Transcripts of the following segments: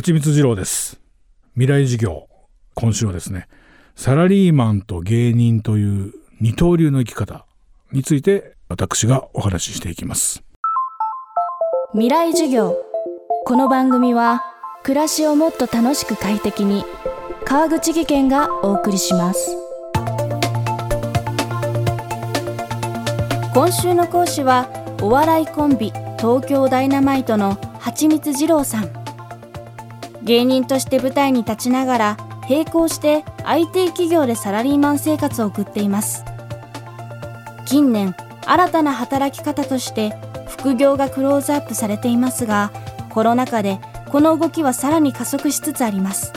蜂蜜二郎です。未来事業今週はですねサラリーマンと芸人という二刀流の生き方について私がお話ししていきます。未来授業。この番組は暮らしをもっと楽しく快適に川口義賢がお送りします。今週の講師はお笑いコンビ東京ダイナマイトの蜂蜜二郎さん。芸人として舞台に立ちながら並行して IT 企業でサラリーマン生活を送っています。近年新たな働き方として副業がクローズアップされていますがコロナ禍でこの動きはさらに加速しつつあります。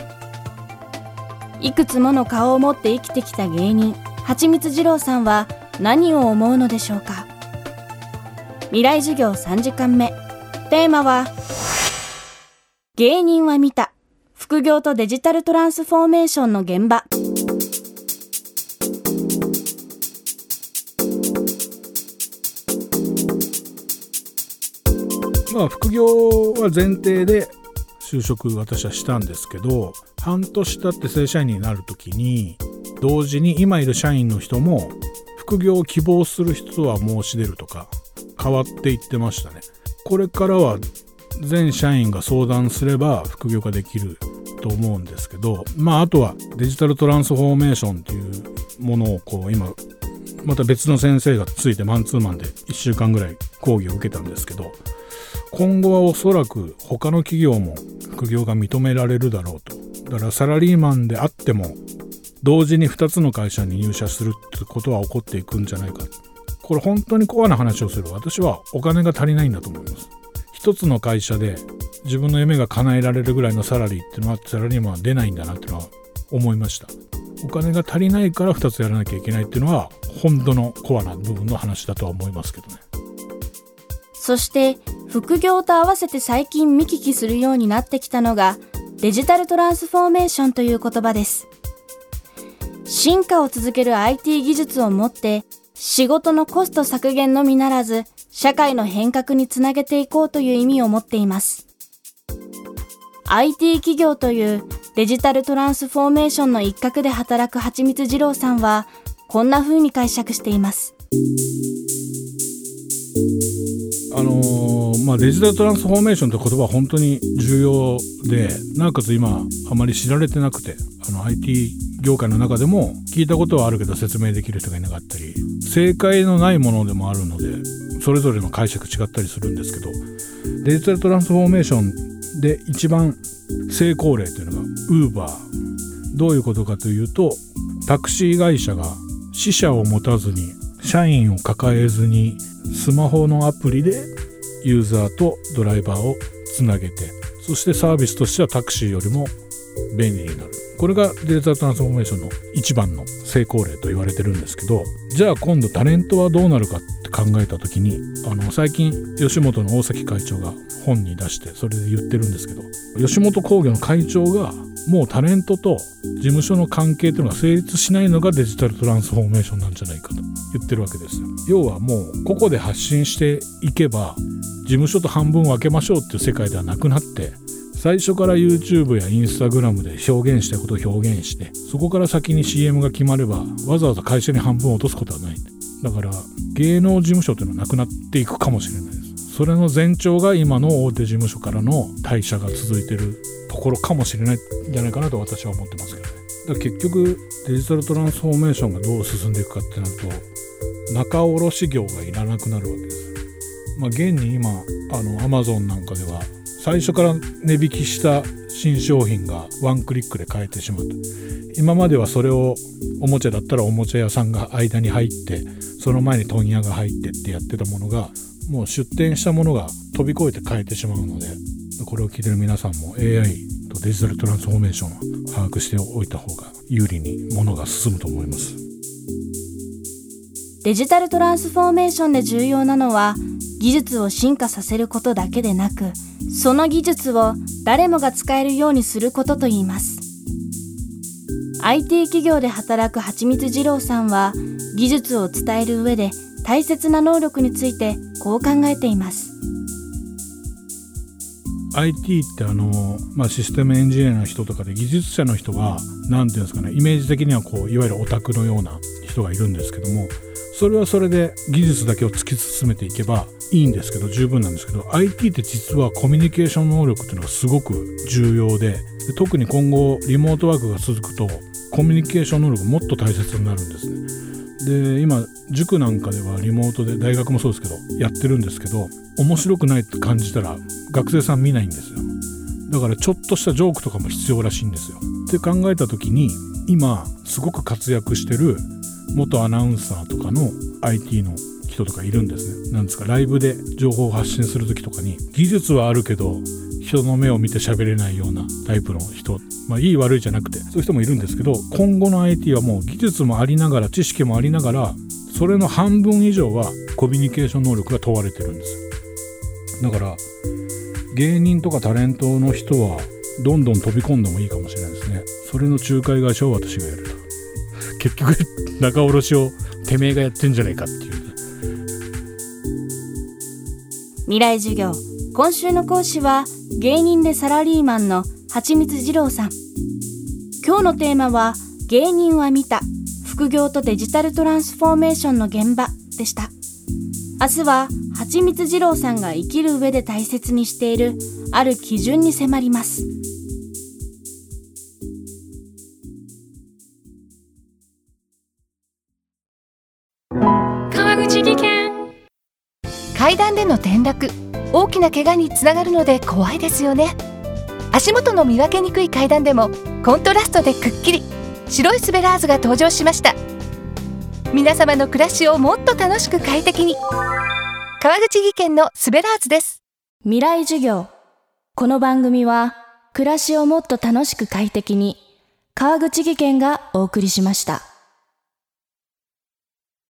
いくつもの顔を持って生きてきた芸人蜂蜜二郎さんは何を思うのでしょうか。未来授業3時間目。テーマは芸人は見た。副業とデジタルトランスフォーメーションの現場。まあ副業は前提で就職私はしたんですけど半年経って正社員になる時に同時に今いる社員の人も副業を希望する人は申し出るとか変わっていってましたね。これからは全社員が相談すれば副業ができると思うんですけどまああとはデジタルトランスフォーメーションっていうものをこう今また別の先生がついてマンツーマンで1週間ぐらい講義を受けたんですけど今後はおそらく他の企業も副業が認められるだろうと。だからサラリーマンであっても同時に2つの会社に入社するってことは起こっていくんじゃないか。これ本当にコアな話をする。私はお金が足りないんだと思います。一つの会社で自分の夢が叶えられるぐらいのサラリーっていうのはサラリーマンは出ないんだなっていうのは思いました。お金が足りないから2つやらなきゃいけないっていうのは本当のコアな部分の話だとは思いますけどね。そして副業と合わせて最近見聞きするようになってきたのがデジタルトランスフォーメーションという言葉です。進化を続ける IT 技術をもって仕事のコスト削減のみならず社会の変革につなげていこうという意味を持っています。IT 企業というデジタルトランスフォーメーションの一角で働く蜂蜜二郎さんはこんな風に解釈しています。あのー、まあ、デジタルトランスフォーメーションって言葉は本当に重要でなおかつ今あまり知られてなくてあの IT 業界の中でも聞いたことはあるけど説明できる人がいなかったり正解のないものでもあるのでそれぞれの解釈違ったりするんですけどデジタルトランスフォーメーションで一番成功例というのが Uber どういうことかというとタクシー会社が死者を持たずに社員を抱えずにスマホのアプリでユーザーとドライバーをつなげてそしてサービスとしてはタクシーよりも便利になる。これがデジタルトランスフォーメーションの一番の成功例と言われてるんですけどじゃあ今度タレントはどうなるかって考えた時にあの最近吉本の大崎会長が本に出してそれで言ってるんですけど吉本興業の会長がもうタレントと事務所の関係というのが成立しないのがデジタルトランスフォーメーションなんじゃないかと言ってるわけですよ。要はもう個々で発信していけば事務所と半分分けましょうっていう世界ではなくなって最初から YouTube や Instagram で表現したことを表現してそこから先に CM が決まればわざわざ会社に半分落とすことはない。だから芸能事務所というのはなくなっていくかもしれないです。それの前兆が今の大手事務所からの退社が続いてるところかもしれないんじゃないかなと私は思ってますけどね。だから結局デジタルトランスフォーメーションがどう進んでいくかってなると仲卸業がいらなくなるわけです。まあ現に今あの Amazon なんかでは最初から値引きした新商品がワンクリックで買えてしまう今まではそれをおもちゃだったらおもちゃ屋さんが間に入ってその前に問屋が入ってってやってたものがもう出店したものが飛び越えて買えてしまうのでこれを聞いてる皆さんも AI とデジタルトランスフォーメーションを把握しておいた方が有利に物が進むと思います。デジタルトランスフォーメーションで重要なのは技術を進化させることだけでなくその技術を誰もが使えるようにすることといいます。IT 企業で働く蜂蜜二郎さんは技術を伝える上で大切な能力についてこう考えています。IT ってあの、まあ、システムエンジニアの人とかで技術者の人は何ていうんですかねイメージ的にはこういわゆるオタクのような人がいるんですけどもそれはそれで技術だけを突き進めていけばいいんですけど十分なんですけど IT って実はコミュニケーション能力っていうのがすごく重要で特に今後リモートワークが続くとコミュニケーション能力もっと大切になるんですね。で今塾なんかではリモートで大学もそうですけどやってるんですけど面白くないって感じたら学生さん見ないんですよ。だからちょっとしたジョークとかも必要らしいんですよ。って考えた時に今すごく活躍してる元アナウンサーとかの IT の人とかいるんですね。なんですか、ライブで情報を発信する時とかに、技術はあるけど、人の目を見て喋れないようなタイプの人、まあいい悪いじゃなくて、そういう人もいるんですけど、今後の IT はもう技術もありながら、知識もありながら、それの半分以上はコミュニケーション能力が問われてるんです。だから、芸人とかタレントの人は、どんどん飛び込んでもいいかもしれないですね。それの仲介会社を私がやると。結局、仲卸をてめえがやってんじゃねえかっていう。未来授業今週の講師は芸人でサラリーマンの蜂蜜二郎さん今日のテーマは芸人は見た副業とデジタルトランスフォーメーションの現場でした明日は蜂蜜二郎さんが生きる上で大切にしているある基準に迫ります。川口技研。階段での転落。大きな怪我につながるので怖いですよね。足元の見分けにくい階段でもコントラストでくっきり。白いスベラーズが登場しました。皆様の暮らしをもっと楽しく快適に川口技研のスベラーズです未来授業この番組は暮らしをもっと楽しく快適に川口技研がお送りしました。